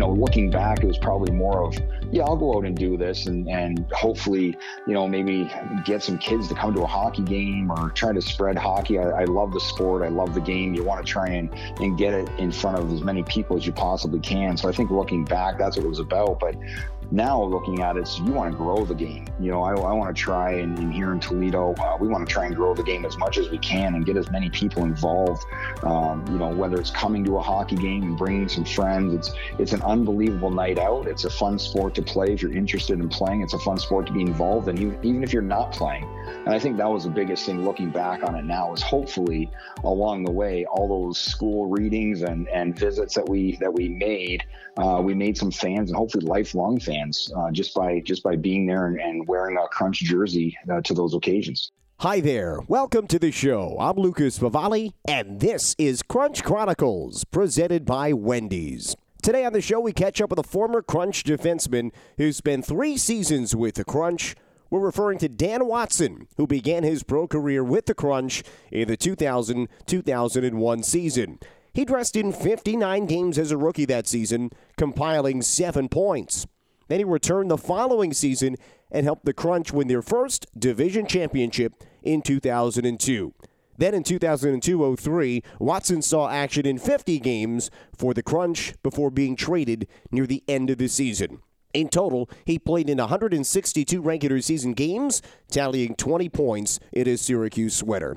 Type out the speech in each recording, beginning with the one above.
know, looking back, it was probably more of, yeah, I'll go out and do this and, and hopefully, you know, maybe get some kids to come to a hockey game or try to spread hockey. I, I love the sport. I love the game. You want to try and, and get it in front of as many people as you possibly can. So I think looking back, that's what it was about. But now looking at it, so you want to grow the game. You know, I, I want to try and, and, here in Toledo, uh, we want to try and grow the game as much as we can and get as many people involved. Um, you know, whether it's coming to a hockey game and bringing some friends, it's it's an unbelievable night out. It's a fun sport to play if you're interested in playing. It's a fun sport to be involved in, even, even if you're not playing. And I think that was the biggest thing looking back on it now is hopefully along the way, all those school readings and, and visits that we that we made, uh, we made some fans and hopefully lifelong fans uh, just by just by being there and, and wearing a Crunch jersey uh, to those occasions. Hi there. Welcome to the show. I'm Lucas Favali, and this is Crunch Chronicles, presented by Wendy's. Today on the show, we catch up with a former Crunch defenseman who spent three seasons with the Crunch. We're referring to Dan Watson, who began his pro career with the Crunch in the 2000 2001 season. He dressed in 59 games as a rookie that season, compiling seven points. Then he returned the following season and helped the Crunch win their first division championship in 2002. Then in 2002 03, Watson saw action in 50 games for the Crunch before being traded near the end of the season. In total, he played in 162 regular season games, tallying 20 points in his Syracuse sweater.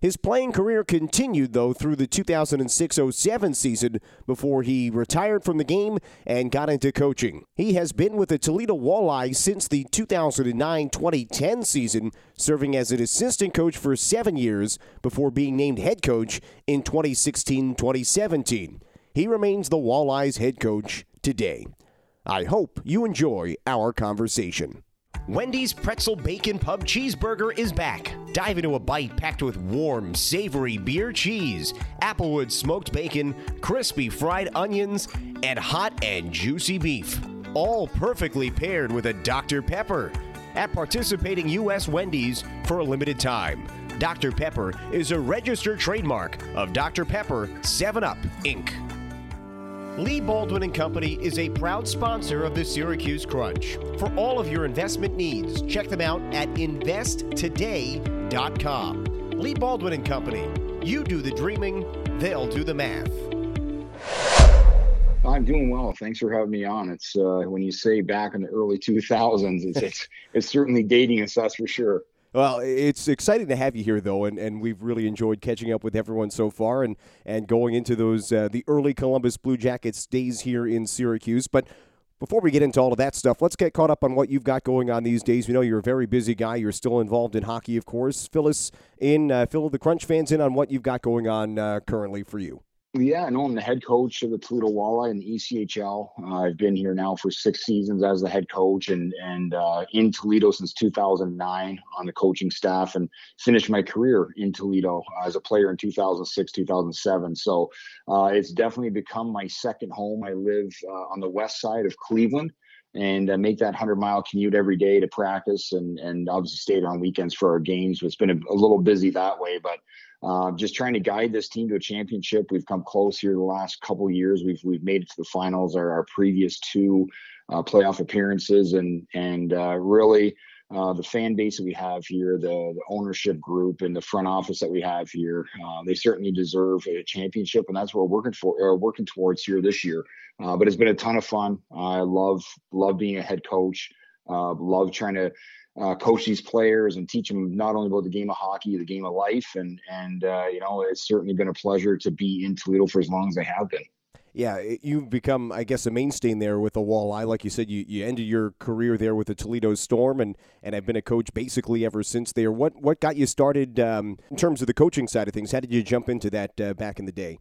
His playing career continued, though, through the 2006 07 season before he retired from the game and got into coaching. He has been with the Toledo Walleyes since the 2009 2010 season, serving as an assistant coach for seven years before being named head coach in 2016 2017. He remains the Walleyes head coach today. I hope you enjoy our conversation. Wendy's Pretzel Bacon Pub Cheeseburger is back. Dive into a bite packed with warm, savory beer cheese, applewood smoked bacon, crispy fried onions, and hot and juicy beef. All perfectly paired with a Dr. Pepper. At participating U.S. Wendy's for a limited time. Dr. Pepper is a registered trademark of Dr. Pepper 7 Up, Inc. Lee Baldwin and Company is a proud sponsor of the Syracuse Crunch. For all of your investment needs, check them out at investtoday.com. Lee Baldwin and Company. You do the dreaming, they'll do the math. I'm doing well. Thanks for having me on. It's uh, when you say back in the early 2000s, it's it's, it's certainly dating us, that's for sure. Well, it's exciting to have you here, though, and, and we've really enjoyed catching up with everyone so far and, and going into those uh, the early Columbus Blue Jackets days here in Syracuse. But before we get into all of that stuff, let's get caught up on what you've got going on these days. We know you're a very busy guy. You're still involved in hockey, of course. Fill us in, uh, fill the Crunch fans in on what you've got going on uh, currently for you. Yeah, no, I'm the head coach of the Toledo Walleye in the ECHL. Uh, I've been here now for six seasons as the head coach and and uh, in Toledo since 2009 on the coaching staff and finished my career in Toledo as a player in 2006, 2007. So uh, it's definitely become my second home. I live uh, on the west side of Cleveland and make that 100 mile commute every day to practice and and obviously stay on weekends for our games. It's been a, a little busy that way, but uh, just trying to guide this team to a championship. We've come close here the last couple years. We've we've made it to the finals. Our, our previous two uh, playoff appearances, and and uh, really uh, the fan base that we have here, the, the, ownership group, and the front office that we have here, uh, they certainly deserve a championship, and that's what we're working for, or working towards here this year. Uh, but it's been a ton of fun. I love love being a head coach. love trying to uh, coach these players and teach them not only about the game of hockey, the game of life, and and uh, you know it's certainly been a pleasure to be in Toledo for as long as I have been. Yeah, you've become, I guess, a mainstay there with the Walleye. Like you said, you, you ended your career there with the Toledo Storm, and, and have been a coach basically ever since there. What what got you started um, in terms of the coaching side of things? How did you jump into that uh, back in the day?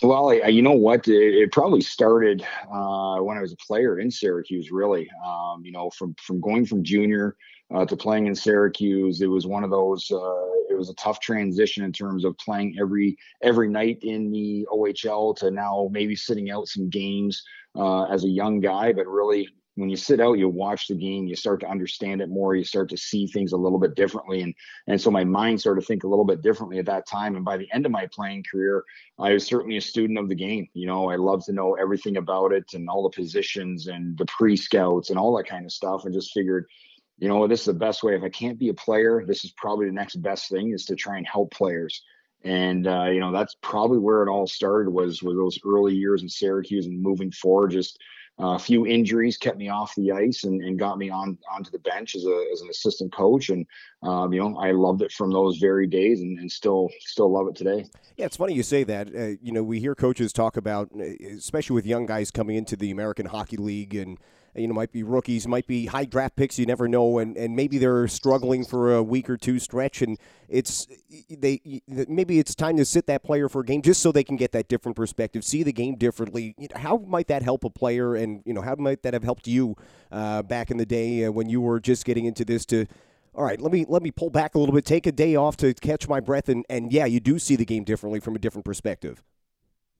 Well, you know what? It, it probably started uh, when I was a player in Syracuse. Really, um, you know, from from going from junior uh, to playing in Syracuse, it was one of those. Uh, it was a tough transition in terms of playing every every night in the OHL to now maybe sitting out some games uh, as a young guy, but really when you sit out, you watch the game, you start to understand it more, you start to see things a little bit differently. And and so my mind started to think a little bit differently at that time. And by the end of my playing career, I was certainly a student of the game. You know, I love to know everything about it and all the positions and the pre-scouts and all that kind of stuff, and just figured, you know, this is the best way. If I can't be a player, this is probably the next best thing is to try and help players and uh, you know that's probably where it all started was with those early years in Syracuse and moving forward. Just a few injuries kept me off the ice and, and got me on onto the bench as a as an assistant coach, and um, you know I loved it from those very days, and, and still still love it today. Yeah, it's funny you say that. Uh, you know, we hear coaches talk about, uh, especially with young guys coming into the American Hockey League and you know, might be rookies, might be high draft picks. You never know, and, and maybe they're struggling for a week or two stretch, and it's they maybe it's time to sit that player for a game just so they can get that different perspective, see the game differently. How might that help a player, and you know, how might that have helped you uh, back in the day uh, when you were just getting into this to all right, let me let me pull back a little bit, take a day off to catch my breath, and and yeah, you do see the game differently from a different perspective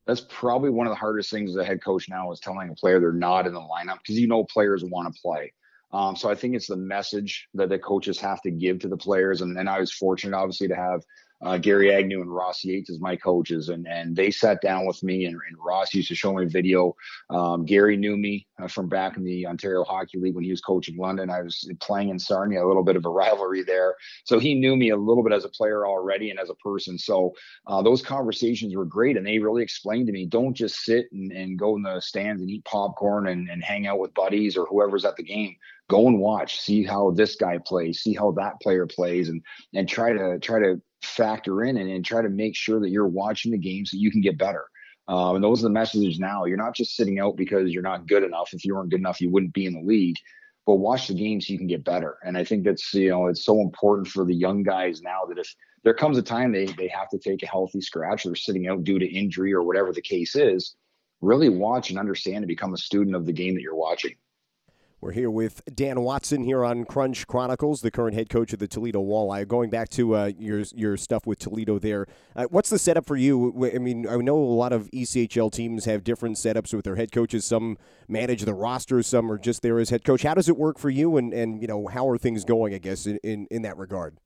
that's probably one of the hardest things as a head coach now is telling a player they're not in the lineup because you know players want to play. Um, so I think it's the message that the coaches have to give to the players. And, and I was fortunate, obviously, to have uh, Gary Agnew and Ross Yates as my coaches, and and they sat down with me, and, and Ross used to show me video. Um, Gary knew me uh, from back in the Ontario Hockey League when he was coaching London. I was playing in Sarnia, a little bit of a rivalry there, so he knew me a little bit as a player already and as a person. So uh, those conversations were great, and they really explained to me, don't just sit and, and go in the stands and eat popcorn and, and hang out with buddies or whoever's at the game go and watch see how this guy plays see how that player plays and and try to try to factor in and, and try to make sure that you're watching the game so you can get better. Um, and those are the messages now. You're not just sitting out because you're not good enough. If you weren't good enough, you wouldn't be in the league. But watch the game so you can get better. And I think that's you know it's so important for the young guys now that if there comes a time they they have to take a healthy scratch, they're sitting out due to injury or whatever the case is, really watch and understand and become a student of the game that you're watching. We're here with Dan Watson here on Crunch Chronicles, the current head coach of the Toledo Walleye. Going back to uh, your your stuff with Toledo there, uh, what's the setup for you? I mean, I know a lot of ECHL teams have different setups with their head coaches. Some manage the roster, some are just there as head coach. How does it work for you? And and you know, how are things going? I guess in in, in that regard.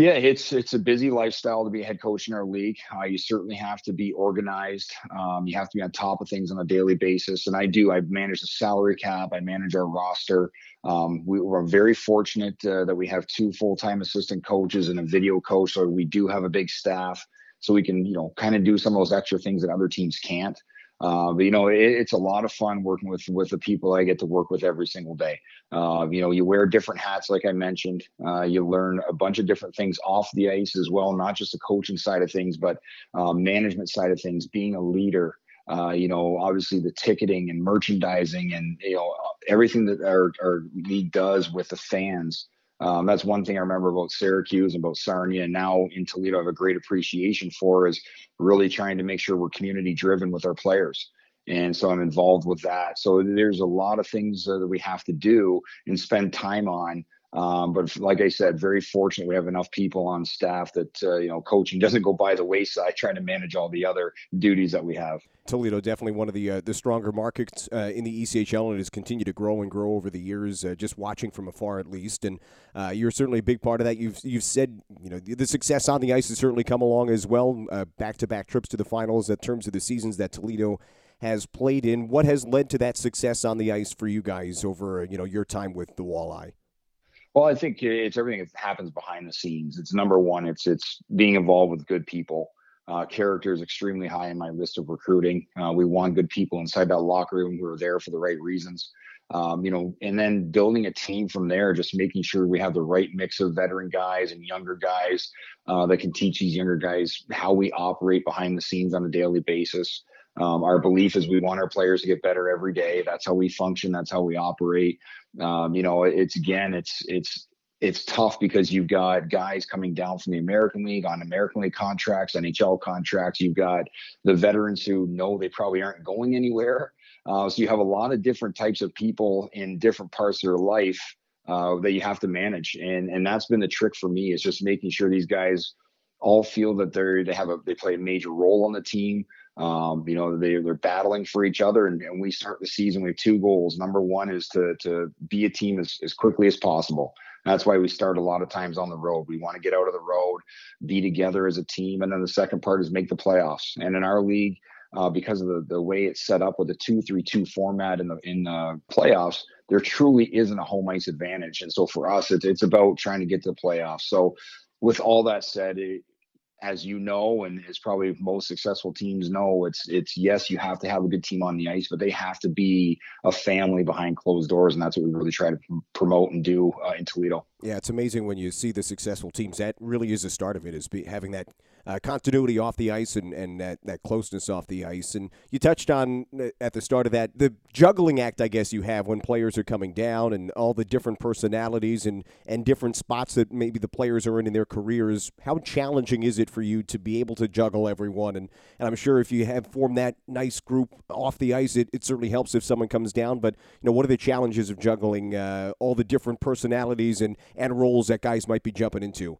Yeah, it's it's a busy lifestyle to be a head coach in our league. Uh, you certainly have to be organized. Um, you have to be on top of things on a daily basis, and I do. I manage the salary cap. I manage our roster. Um, we, are very fortunate uh, that we have two full time assistant coaches and a video coach, so we do have a big staff, so we can you know kind of do some of those extra things that other teams can't. Uh, but you know, it, it's a lot of fun working with with the people I get to work with every single day. Uh, you know, you wear different hats, like I mentioned. Uh, you learn a bunch of different things off the ice as well, not just the coaching side of things, but um, management side of things, being a leader. Uh, you know, obviously the ticketing and merchandising and you know everything that our, our league does with the fans. Um, that's one thing I remember about Syracuse and about Sarnia. And now in Toledo, I have a great appreciation for is really trying to make sure we're community driven with our players. And so I'm involved with that. So there's a lot of things uh, that we have to do and spend time on um, but like I said, very fortunate we have enough people on staff that uh, you know coaching doesn't go by the wayside, trying to manage all the other duties that we have. Toledo definitely one of the uh, the stronger markets uh, in the ECHL and it has continued to grow and grow over the years. Uh, just watching from afar, at least, and uh, you're certainly a big part of that. You've you've said you know the success on the ice has certainly come along as well. Back to back trips to the finals in terms of the seasons that Toledo has played in. What has led to that success on the ice for you guys over you know your time with the Walleye? Well, I think it's everything that happens behind the scenes. It's number one. It's it's being involved with good people. Uh, character is extremely high in my list of recruiting. Uh, we want good people inside that locker room who are there for the right reasons. Um, you know, and then building a team from there, just making sure we have the right mix of veteran guys and younger guys uh, that can teach these younger guys how we operate behind the scenes on a daily basis. Um, our belief is we want our players to get better every day. That's how we function. That's how we operate. Um, you know, it's again, it's it's it's tough because you've got guys coming down from the American League on American League contracts, NHL contracts. You've got the veterans who know they probably aren't going anywhere. Uh, so you have a lot of different types of people in different parts of their life uh, that you have to manage, and and that's been the trick for me is just making sure these guys all feel that they're they have a they play a major role on the team. Um, you know, they they're battling for each other, and, and we start the season with two goals. Number one is to to be a team as, as quickly as possible. That's why we start a lot of times on the road. We want to get out of the road, be together as a team, and then the second part is make the playoffs. And in our league, uh, because of the, the way it's set up with the two three two format in the in the playoffs, there truly isn't a home ice advantage. And so for us, it's it's about trying to get to the playoffs. So with all that said, it, as you know, and as probably most successful teams know, it's it's yes, you have to have a good team on the ice, but they have to be a family behind closed doors, and that's what we really try to promote and do uh, in Toledo. Yeah, it's amazing when you see the successful teams. That really is the start of it, is be, having that uh, continuity off the ice and, and that, that closeness off the ice. And you touched on uh, at the start of that the juggling act, I guess, you have when players are coming down and all the different personalities and, and different spots that maybe the players are in in their careers. How challenging is it for you to be able to juggle everyone? And, and I'm sure if you have formed that nice group off the ice, it, it certainly helps if someone comes down. But, you know, what are the challenges of juggling uh, all the different personalities and and roles that guys might be jumping into?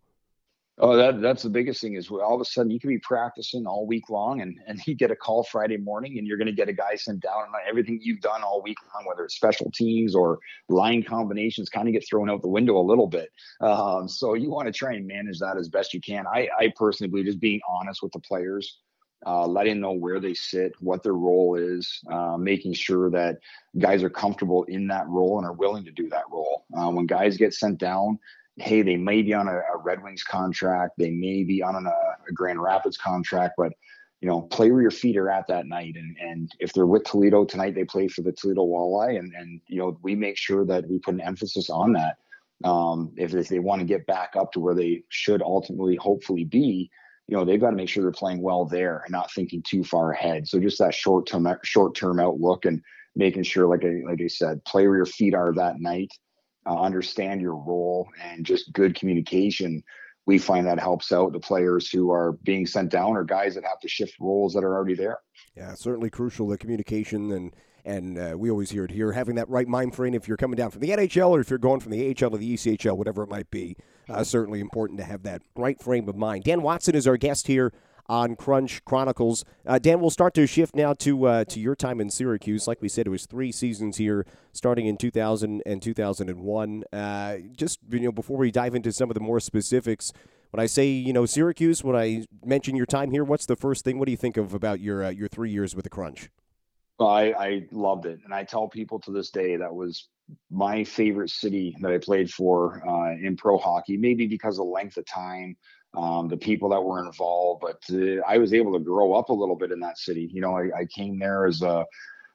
Oh, that that's the biggest thing is all of a sudden you can be practicing all week long and, and you get a call Friday morning and you're going to get a guy sent down and everything you've done all week long, whether it's special teams or line combinations, kind of get thrown out the window a little bit. Um, so you want to try and manage that as best you can. I, I personally believe just being honest with the players, uh, letting know where they sit, what their role is, uh, making sure that guys are comfortable in that role and are willing to do that role. Uh, when guys get sent down, hey, they may be on a, a Red Wings contract, they may be on a, a Grand Rapids contract, but you know, play where your feet are at that night. And and if they're with Toledo tonight, they play for the Toledo Walleye, and and you know, we make sure that we put an emphasis on that. Um, if, if they want to get back up to where they should ultimately, hopefully be, you know, they've got to make sure they're playing well there and not thinking too far ahead. So just that short term short term outlook and making sure, like I like I said, play where your feet are that night uh, understand your role and just good communication we find that helps out the players who are being sent down or guys that have to shift roles that are already there. Yeah, certainly crucial the communication and and uh, we always hear it here having that right mind frame if you're coming down from the NHL or if you're going from the AHL to the ECHL, whatever it might be. Uh, certainly important to have that right frame of mind. Dan Watson is our guest here on Crunch Chronicles. Uh, Dan, we'll start to shift now to uh, to your time in Syracuse. Like we said, it was three seasons here, starting in 2000 and 2001. Uh, just you know, before we dive into some of the more specifics, when I say you know Syracuse, when I mention your time here, what's the first thing? What do you think of about your uh, your three years with the Crunch? Well, I, I loved it, and I tell people to this day that was my favorite city that I played for uh, in pro hockey. Maybe because of length of time um, the people that were involved. But uh, I was able to grow up a little bit in that city. You know, I, I came there as a,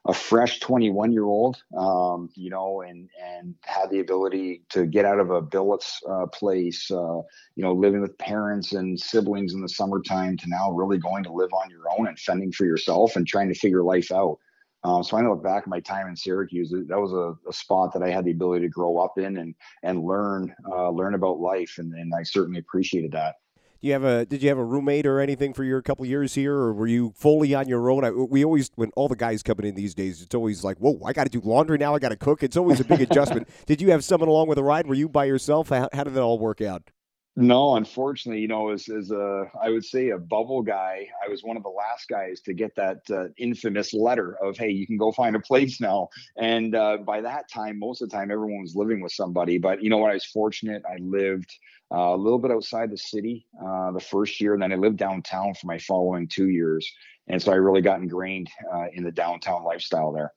a fresh 21 year old, um, you know, and and had the ability to get out of a billets uh, place, uh, you know, living with parents and siblings in the summertime to now really going to live on your own and fending for yourself and trying to figure life out. Um, so I look back at my time in Syracuse. That was a, a, spot that I had the ability to grow up in and and learn uh, learn about life, and, and I certainly appreciated that you have a did you have a roommate or anything for your couple years here, or were you fully on your own? I, we always when all the guys coming in these days, it's always like, whoa, I got to do laundry now, I got to cook. It's always a big adjustment. Did you have someone along with a ride? Were you by yourself? How, how did that all work out? No, unfortunately, you know, as, as a, I would say a bubble guy, I was one of the last guys to get that uh, infamous letter of, hey, you can go find a place now. And uh, by that time, most of the time, everyone was living with somebody. But you know what? I was fortunate. I lived uh, a little bit outside the city uh, the first year, and then I lived downtown for my following two years. And so I really got ingrained uh, in the downtown lifestyle there.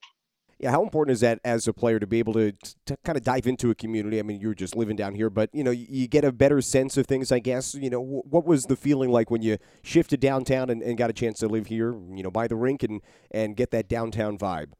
Yeah, how important is that as a player to be able to, to kind of dive into a community? I mean, you're just living down here, but you know, you get a better sense of things, I guess. You know, what was the feeling like when you shifted downtown and, and got a chance to live here? You know, by the rink and and get that downtown vibe.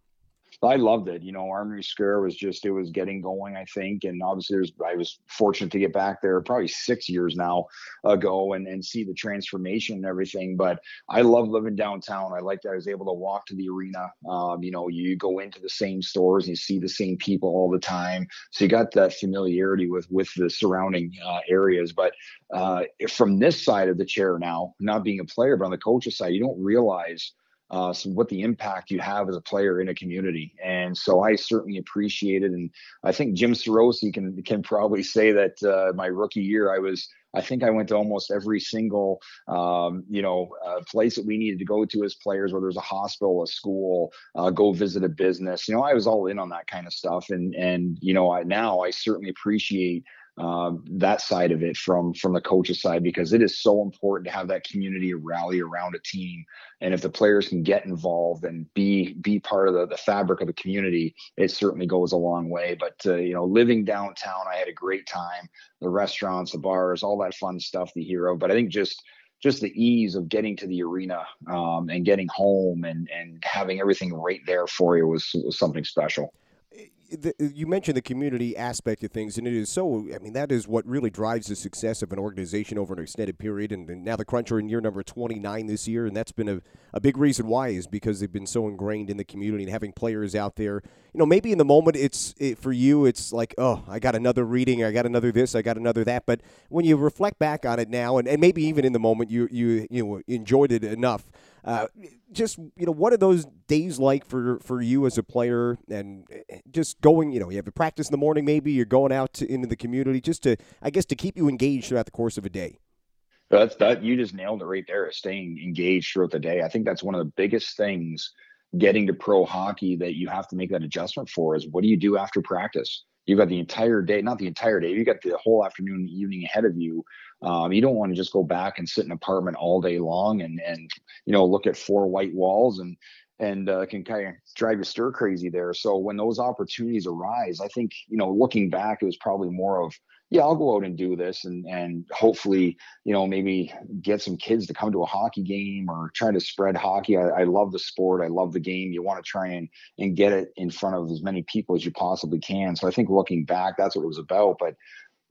I loved it. You know, Armory Square was just it was getting going, I think, and obviously there's I was fortunate to get back there probably six years now ago and and see the transformation and everything. But I love living downtown. I like that I was able to walk to the arena. Um, you know, you go into the same stores and you see the same people all the time, so you got that familiarity with with the surrounding uh, areas. But uh, from this side of the chair now, not being a player, but on the coach's side, you don't realize uh, so what the impact you have as a player in a community. And so I certainly appreciate it. And I think Jim Sarosi can can probably say that uh, my rookie year I was I think I went to almost every single, um, you know, uh, place that we needed to go to as players, whether it was a hospital, a school, uh, go visit a business. You know, I was all in on that kind of stuff, and and you know, I, now I certainly appreciate um, that side of it from from the coach's side because it is so important to have that community rally around a team. And if the players can get involved and be be part of the, the fabric of the community it certainly goes a long way. But uh, you know living downtown i had a great time. The restaurants the bars all that fun stuff the hero. But i think just just the ease of getting to the arena um, and getting home and and having everything right there for you was, was something special the, you mentioned the community aspect of things, and it is so. I mean, that is what really drives the success of an organization over an extended period. And, and now the Crunch are in year number 29 this year, and that's been a, a big reason why is because they've been so ingrained in the community and having players out there. You know, maybe in the moment, it's it, for you, it's like, oh, I got another reading, I got another this, I got another that. But when you reflect back on it now, and, and maybe even in the moment, you you you know enjoyed it enough uh, just you know, what are those days like for for you as a player, and eh, just going, you know, you have a practice in the morning, maybe you're going out to, into the community, just to, I guess, to keep you engaged throughout the course of a day. That's that you just nailed it right there. Staying engaged throughout the day. I think that's one of the biggest things getting to pro hockey that you have to make that adjustment for is what do you do after practice? You've got the entire day, not the entire day, you got the whole afternoon, and evening ahead of you um, you don't want to just go back and sit in an apartment all day long and and you know look at four white walls and and uh, can kind of drive you stir crazy there. So when those opportunities arise, I think you know looking back, it was probably more of yeah, I'll go out and do this and and hopefully you know maybe get some kids to come to a hockey game or try to spread hockey. I, I love the sport, I love the game. You want to try and and get it in front of as many people as you possibly can. So I think looking back, that's what it was about. But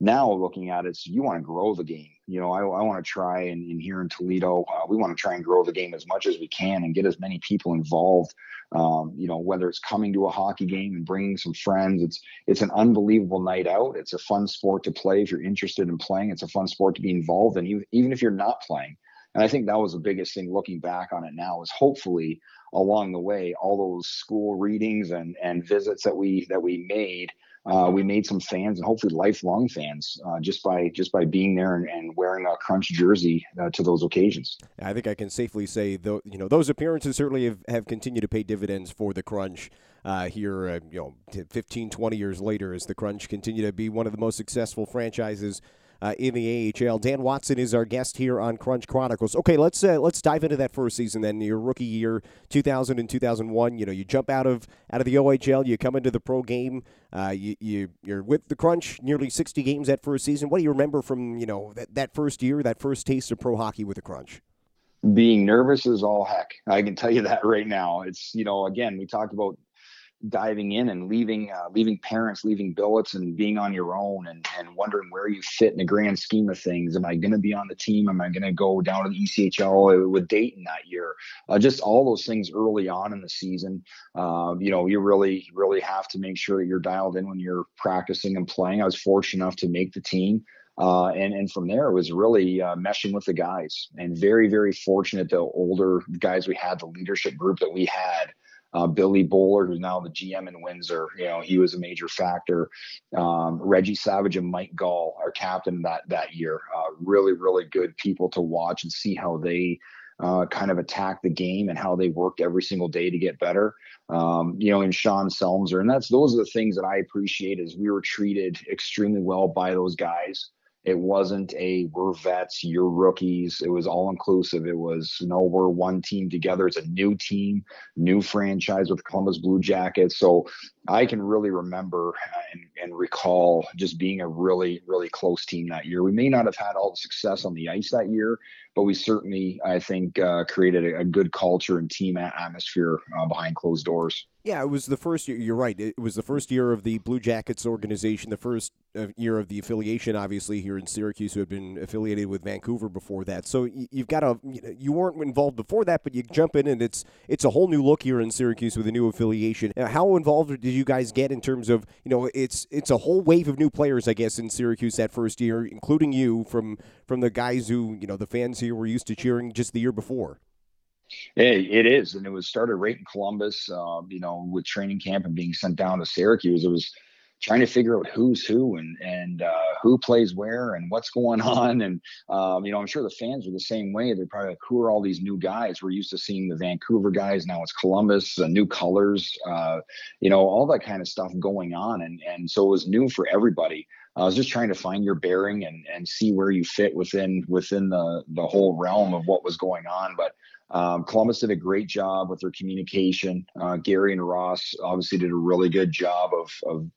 now looking at it, so you want to grow the game. You know, I, I want to try and, and, here in Toledo, uh, we want to try and grow the game as much as we can and get as many people involved. Um, you know, whether it's coming to a hockey game and bringing some friends, it's it's an unbelievable night out. It's a fun sport to play if you're interested in playing. It's a fun sport to be involved in, even, even if you're not playing. And I think that was the biggest thing looking back on it now is hopefully along the way, all those school readings and and visits that we that we made uh, we made some fans and hopefully lifelong fans uh, just by just by being there and, and wearing a crunch jersey uh, to those occasions. I think I can safely say though you know those appearances certainly have, have continued to pay dividends for the crunch. Uh, here, uh, you know, 15, 20 years later, as the Crunch continue to be one of the most successful franchises uh, in the AHL. Dan Watson is our guest here on Crunch Chronicles. Okay, let's uh, let's dive into that first season. Then your rookie year, 2000 and 2001. You know, you jump out of out of the OHL, you come into the pro game. Uh, you, you you're with the Crunch, nearly 60 games that first season. What do you remember from you know that, that first year, that first taste of pro hockey with the Crunch? Being nervous is all heck. I can tell you that right now. It's you know again we talked about diving in and leaving uh, leaving parents leaving billets and being on your own and and wondering where you fit in the grand scheme of things. Am i going to be on the team? Am i going to go down to the echl with dayton that year? Uh, just all those things early on in the season. Uh, you know you really really have to make sure that you're dialed in when you're practicing and playing. I was fortunate enough to make the team. Uh, and and from there it was really uh, meshing with the guys and very very fortunate the older guys we had the leadership group that we had uh, Billy Bowler, who's now the GM in Windsor, you know, he was a major factor. Um, Reggie Savage and Mike Gaul, our captain that that year, uh, really, really good people to watch and see how they uh, kind of attack the game and how they worked every single day to get better. Um, you know, and Sean Selmser, and that's those are the things that I appreciate. Is we were treated extremely well by those guys. It wasn't a we're vets, you're rookies. It was all inclusive. It was no, we're one team together. It's a new team, new franchise with Columbus Blue Jackets. So I can really remember and, and recall just being a really, really close team that year. We may not have had all the success on the ice that year, but we certainly, I think, uh, created a, a, good culture and team atmosphere uh, behind closed doors. Yeah, it was the first year. You're right. It was the first year of the Blue Jackets organization, the first year of the affiliation, obviously here in Syracuse, who had been affiliated with Vancouver before that. So you've got a you weren't involved before that, but you jump in and it's it's a whole new look here in Syracuse with a new affiliation. How involved did you guys get in terms of you know it's it's a whole wave of new players, I guess, in Syracuse that first year, including you from from the guys who you know the fans here were used to cheering just the year before. Hey, it is, and it was started right in Columbus. Uh, you know, with training camp and being sent down to Syracuse, it was trying to figure out who's who and and uh, who plays where and what's going on. And um, you know, I'm sure the fans are the same way. They're probably like, who are all these new guys? We're used to seeing the Vancouver guys. Now it's Columbus, uh, new colors, uh, you know, all that kind of stuff going on. And and so it was new for everybody. I was just trying to find your bearing and and see where you fit within within the the whole realm of what was going on. But um, Columbus did a great job with their communication. Uh, Gary and Ross obviously did a really good job of of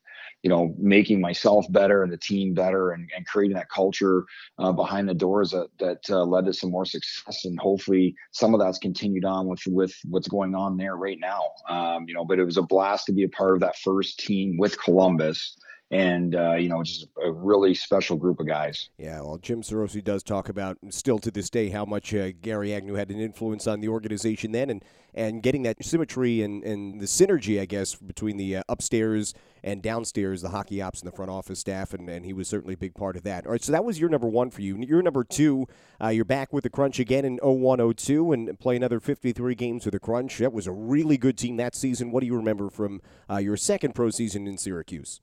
you know making myself better and the team better and, and creating that culture uh, behind the doors that that uh, led to some more success. And hopefully some of that's continued on with with what's going on there right now. Um, you know but it was a blast to be a part of that first team with Columbus and uh, you know, just a really special group of guys. Yeah, well, Jim Sarosi does talk about still to this day how much uh, Gary Agnew had an influence on the organization then, and and getting that symmetry and, and the synergy, I guess, between the uh, upstairs and downstairs, the hockey ops and the front office staff, and, and he was certainly a big part of that. All right, so that was your number one for you. Your number two, uh, you're back with the Crunch again in 0102 and play another 53 games with the Crunch. That was a really good team that season. What do you remember from uh, your second pro season in Syracuse?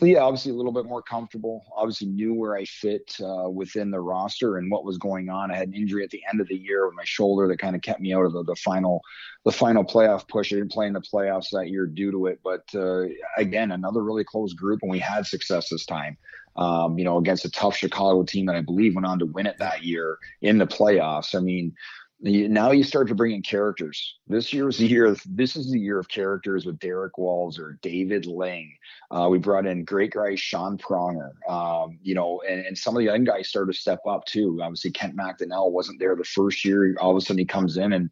Yeah, obviously a little bit more comfortable. Obviously knew where I fit uh, within the roster and what was going on. I had an injury at the end of the year with my shoulder that kind of kept me out of the, the final, the final playoff push. I didn't play in the playoffs that year due to it. But uh, again, another really close group, and we had success this time. Um, you know, against a tough Chicago team that I believe went on to win it that year in the playoffs. I mean, now you start to bring in characters. This year's the year. This is the year of characters with Derrick Walser, David Ling. Uh, we brought in great guy Sean Pronger. Um, you know, and, and, some of the young guys started to step up too. Obviously, Kent McDonell wasn't there the first year. All of a sudden, he comes in and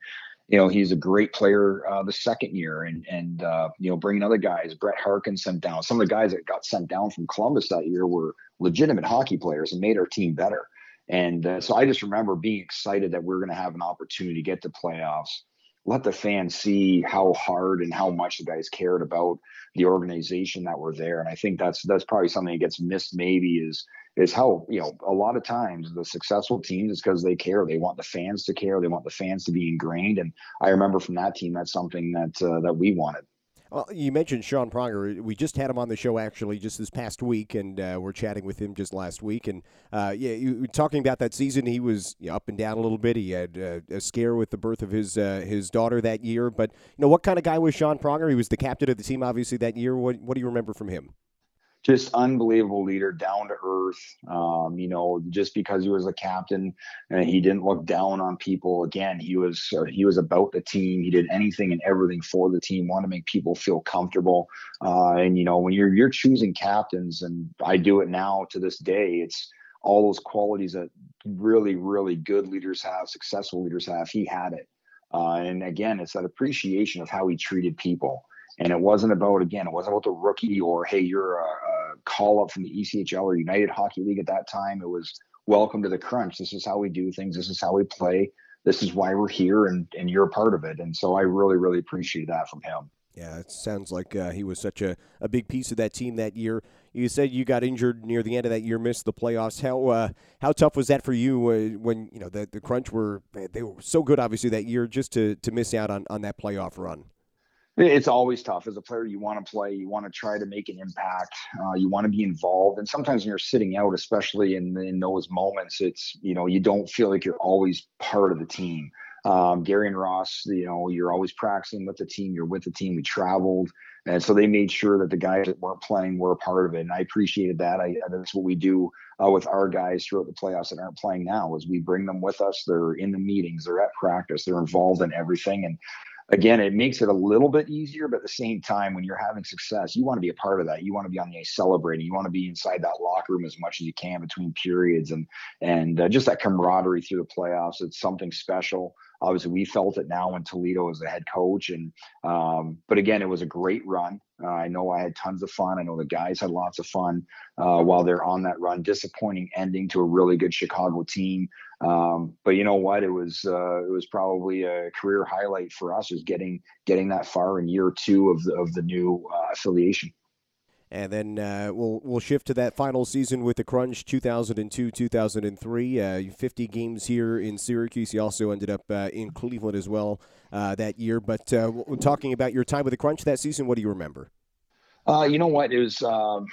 you know he's a great player uh, the second year, and and uh, you know bringing other guys. Brett Harkin sent down. Some of the guys that got sent down from Columbus that year were legitimate hockey players and made our team better. And uh, so I just remember being excited that we are going to have an opportunity to get to playoffs, let the fans see how hard and how much the guys cared about the organization that were there. And I think that's that's probably something that gets missed maybe is is how you know a lot of times the successful teams is because they care. They want the fans to care. They want the fans to be ingrained. And i remember from that team that's something that uh, that we wanted well, you mentioned Sean Pronger. We just had him on the show actually just this past week, and uh, we're chatting with him just last week. And uh, yeah, you, talking about that season, he was you know, up and down a little bit. He had uh, a scare with the birth of his uh, his daughter that year. But you know, what kind of guy was Sean Pronger? He was the captain of the team, obviously that year. What what do you remember from him? Just unbelievable leader, down to earth. Um, you know, just because he was a captain and he didn't look down on people. Again, he was uh, he was about the team. He did anything and everything for the team. Wanted to make people feel comfortable. Uh, and you know, when you're you're choosing captains, and I do it now to this day, it's all those qualities that really really good leaders have, successful leaders have. He had it. Uh, and again, it's that appreciation of how he treated people. And it wasn't about, again, it wasn't about the rookie or, hey, you're a, a call up from the ECHL or United Hockey League at that time. It was welcome to the crunch. This is how we do things. This is how we play. This is why we're here, and, and you're a part of it. And so I really, really appreciate that from him. Yeah, it sounds like uh, he was such a, a big piece of that team that year. You said you got injured near the end of that year, missed the playoffs. How uh, how tough was that for you uh, when you know the, the Crunch were they were so good obviously that year just to, to miss out on, on that playoff run? It's always tough. As a player you want to play you want to try to make an impact uh, you want to be involved and sometimes when you're sitting out especially in, in those moments it's you know you don't feel like you're always part of the team. Um, gary and ross you know you're always practicing with the team you're with the team we traveled and so they made sure that the guys that weren't playing were a part of it and i appreciated that. I, that's what we do uh, with our guys throughout the playoffs that aren't playing now is we bring them with us they're in the meetings they're at practice they're involved in everything and again, it makes it a little bit easier, but at the same time, when you're having success, you want to be a part of that. You want to be on the ice celebrating. You want to be inside that locker room as much as you can between periods, and and uh, just that camaraderie through the playoffs. It's something special. Obviously, we felt it now in Toledo as the head coach, and um, but again, it was a great run. Uh, I know I had tons of fun. I know the guys had lots of fun uh, while they're on that run. Disappointing ending to a really good Chicago team. Um, but you know what? It was uh, it was probably a career highlight for us is getting getting that far in year two of the of the new uh, affiliation. And then uh, we'll we'll shift to that final season with the Crunch, 2002, 2003. Uh, 50 games here in Syracuse. You also ended up uh, in Cleveland as well uh, that year. But talking about your time with the Crunch that season, what do you remember? Uh, you know what? It was um,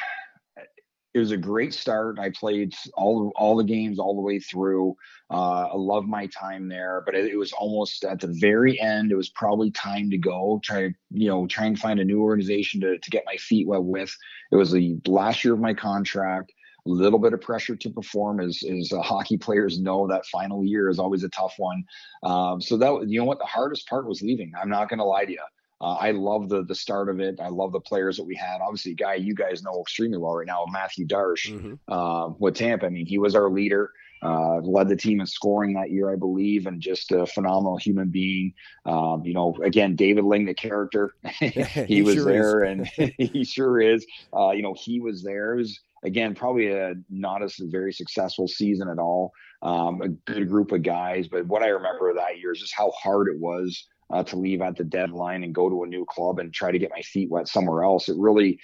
it was a great start. I played all all the games all the way through. Uh, I love my time there, but it, it, was almost at the very end. It was probably time to go. Try you know try and find a new organization to to get my feet wet with. It was the last year of my contract. A little bit of pressure to perform, as as uh, hockey players know. That final year is always a tough one. Um, so that you know what the hardest part was leaving. I'm not going to lie to you. Uh, I love the the start of it. I love the players that we had. Obviously, guy you guys know extremely well right now, Mathieu Darche mm-hmm. uh, with Tampa. I mean, he was our leader. Uh, led the team in scoring that year, I believe, and just a phenomenal human being. Um, you know, again, David Ling, the character, he, he, was sure there, and he sure is. Uh, you know, he was there. It was again probably a not a very successful season at all. Um, a good group of guys, but what I remember that year is just how hard it was uh, to leave at the deadline and go to a new club and try to get my feet wet somewhere else. It really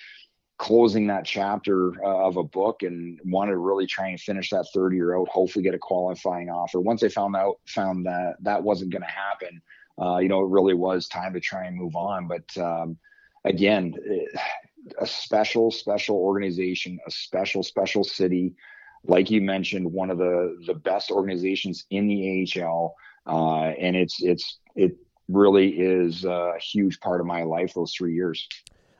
closing that chapter uh, of a book and wanted to really try and finish that third year out, hopefully get a qualifying offer. Once I found out, found that that wasn't going to happen, uh, you know, it really was time to try and move on. But um, again, it, a special, special organization, a special, special city. Like you mentioned, one of the the best organizations in the AHL, uh, and it's it's it really is a huge part of my life those three years.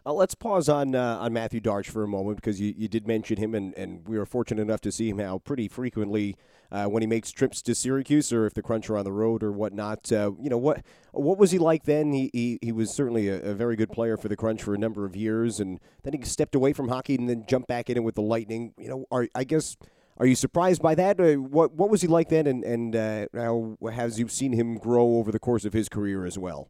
Uh, let's pause on uh, on Mathieu Darche for a moment because you, you did mention him, and, and we were fortunate enough to see him now pretty frequently uh, when he makes trips to Syracuse or if the Crunch are on the road or whatnot. Uh, you know what what was he like then? He he, he was certainly a, a, very good player for the Crunch for a number of years, and then he stepped away from hockey and then jumped back in it with the Lightning. You know, are, I guess are you surprised by that? Uh, what what was he like then, and and uh, how has you seen him grow over the course of his career as well?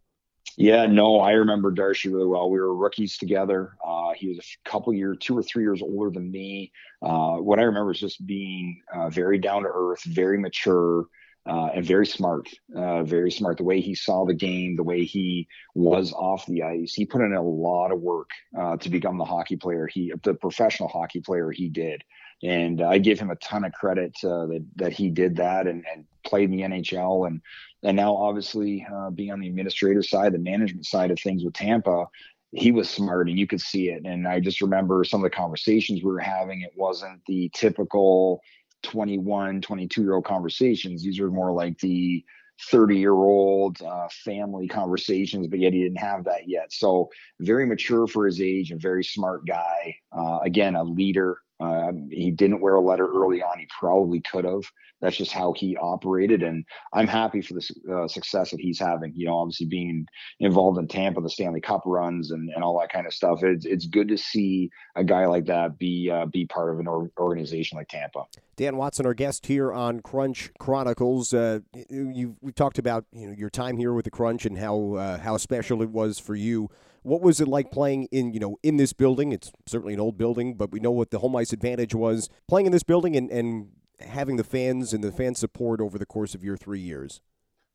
Yeah, no, I remember Darcy really well. We were rookies together. Uh, he was a couple years, two or three years older than me. Uh, what I remember is just being uh, very down to earth, very mature, uh, and very smart. Uh, very smart. The way he saw the game, the way he was off the ice, he put in a lot of work to become the hockey player he, the professional hockey player he did and I give him a ton of credit uh, that that he did that and, and, played in the NHL and and now obviously uh, being on the administrative side, the management side of things with Tampa, he was smart and you could see it. And I just remember some of the conversations we were having. It wasn't the typical 21, 22 year old conversations. These were more like the 30 year old uh, family conversations, but yet he didn't have that yet. So very mature for his age, a very smart guy. Uh, again, a leader, um, he didn't wear a letter early on. He probably could have. That's just how he operated, and I'm happy for the uh, success that he's having. You know, obviously being involved in Tampa, the Stanley Cup runs, and, and all that kind of stuff. It's it's good to see a guy like that be uh, be part of an or- organization like Tampa. Dan Watson, our guest here on Crunch Chronicles. Uh, you we talked about you know your time here with the Crunch and how uh, how special it was for you. What was it like playing in you know in this building? It's certainly an old building, but we know what the home ice advantage was playing in this building and, and having the fans and the fan support over the course of your three years.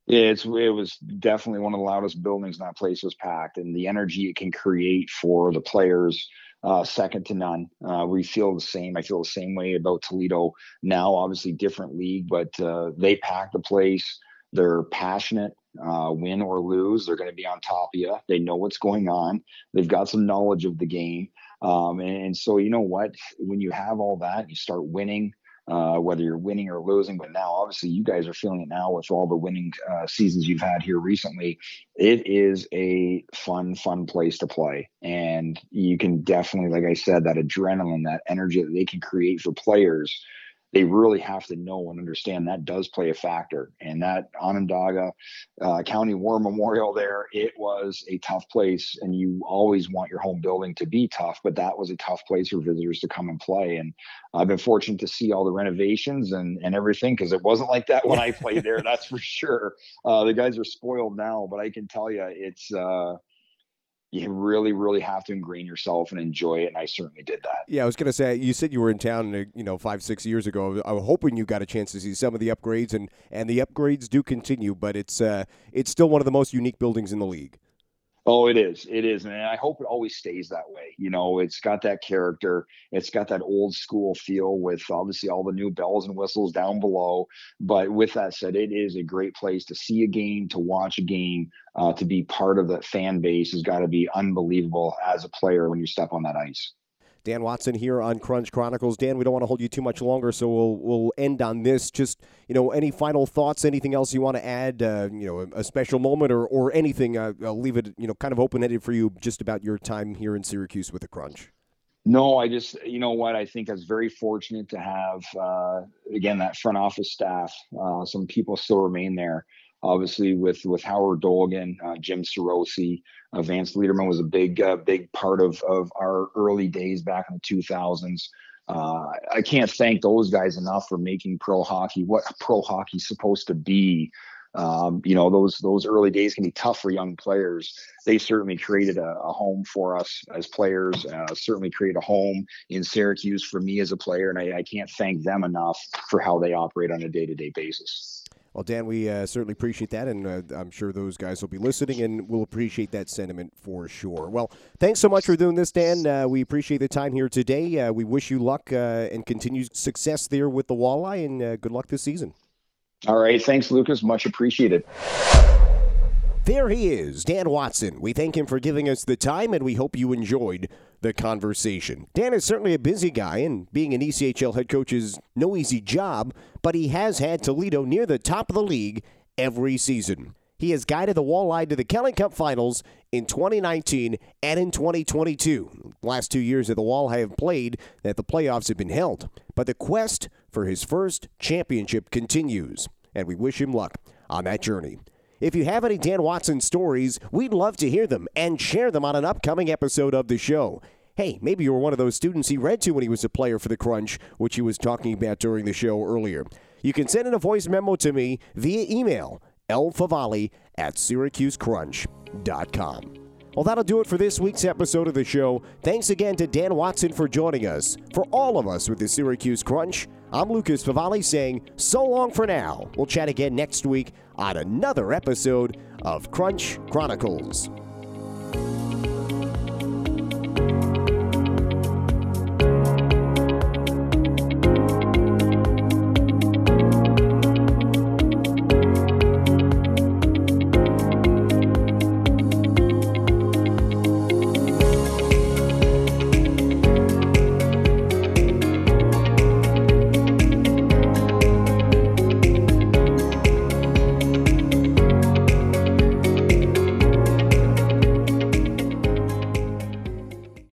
Yeah, it's it was definitely one of the loudest buildings. And that place was packed, and the energy it can create for the players, uh, second to none. Uh, we feel the same. I feel the same way about Toledo now. Obviously, different league, but uh, they pack the place. They're passionate uh, win or lose, they're going to be on top of you. They know what's going on. They've got some knowledge of the game. Um, and, and, so, you know what? When you have all that, you start winning, uh, whether you're winning or losing. But now, obviously, you guys are feeling it now with all the winning uh, seasons you've had here recently. It is a fun, fun place to play. And you can definitely, like I said, that adrenaline, that energy that they can create for players they really have to know and understand that does play a factor. And that Onondaga uh, County War Memorial there, it was a tough place, and you always want your home building to be tough, but that was a tough place for visitors to come and play. And I've been fortunate to see all the renovations and, and everything because it wasn't like that when I played there, that's for sure. Uh, the guys are spoiled now, but I can tell you it's. Uh, you really, really have to ingrain yourself and enjoy it. And I certainly did that. Yeah, I was going to say, you said you were in town, uh, you know, five, six years ago. I was hoping you got a chance to see some of the upgrades, and, and the upgrades do continue, but it's uh, it's still one of the most unique buildings in the league. Oh, it is. It is. And I hope it always stays that way. You know, it's got that character. It's got that old school feel with obviously all the new bells and whistles down below. But with that said, it is a great place to see a game, to watch a game, uh, to be part of the fan base has got to be unbelievable as a player when you step on that ice. Dan Watson here on Crunch Chronicles. Dan, we don't want to hold you too much longer, so we'll we'll end on this. Just you know, any final thoughts? Anything else you want to add? Uh, you know, a, a, special moment or or anything? Uh, I'll leave it you know kind of open ended for you, just about your time here in Syracuse with the Crunch. No, I just you know what I think I was very fortunate to have uh, again that front office staff. Uh, some people still remain there obviously with with Howard Dolgon, uh, Jim Sarosi, uh, Vance Lederman was a big uh, big part of of our early days back in the 2000s. Uh, I can't thank those guys enough for making pro hockey what pro hockey's supposed to be. Um, you know, those those early days can be tough for young players. They certainly created a, a home for us as players. Uh, certainly created a home in Syracuse for me as a player, and I, I can't thank them enough for how they operate on a day to day basis. Well, Dan, we uh, certainly appreciate that, and uh, I'm sure those guys will be listening and will appreciate that sentiment for sure. Well, thanks so much for doing this, Dan. Uh, we appreciate the time here today. Uh, we wish you luck uh, and continued success there with the walleye, and uh, good luck this season. All right. Thanks, Lucas. Much appreciated. There he is, Dan Watson. We thank him for giving us the time, and we hope you enjoyed the conversation. Dan is certainly a busy guy, and being an ECHL head coach is no easy job, but he has had Toledo near the top of the league every season. He has guided the Walleye to the Kelly Cup Finals in 2019 and in 2022. last two years that the Walleye have played, that the playoffs have been held. But the quest for his first championship continues, and we wish him luck on that journey. If you have any Dan Watson stories, we'd love to hear them and share them on an upcoming episode of the show. Hey, maybe you were one of those students he read to when he was a player for the Crunch, which he was talking about during the show earlier. You can send in a voice memo to me via email, lfavali at syracusecrunch.com. Well, that'll do it for this week's episode of the show. Thanks again to Dan Watson for joining us. For all of us with the Syracuse Crunch, I'm Lucas Favali saying so long for now. We'll chat again next week on another episode of Crunch Chronicles.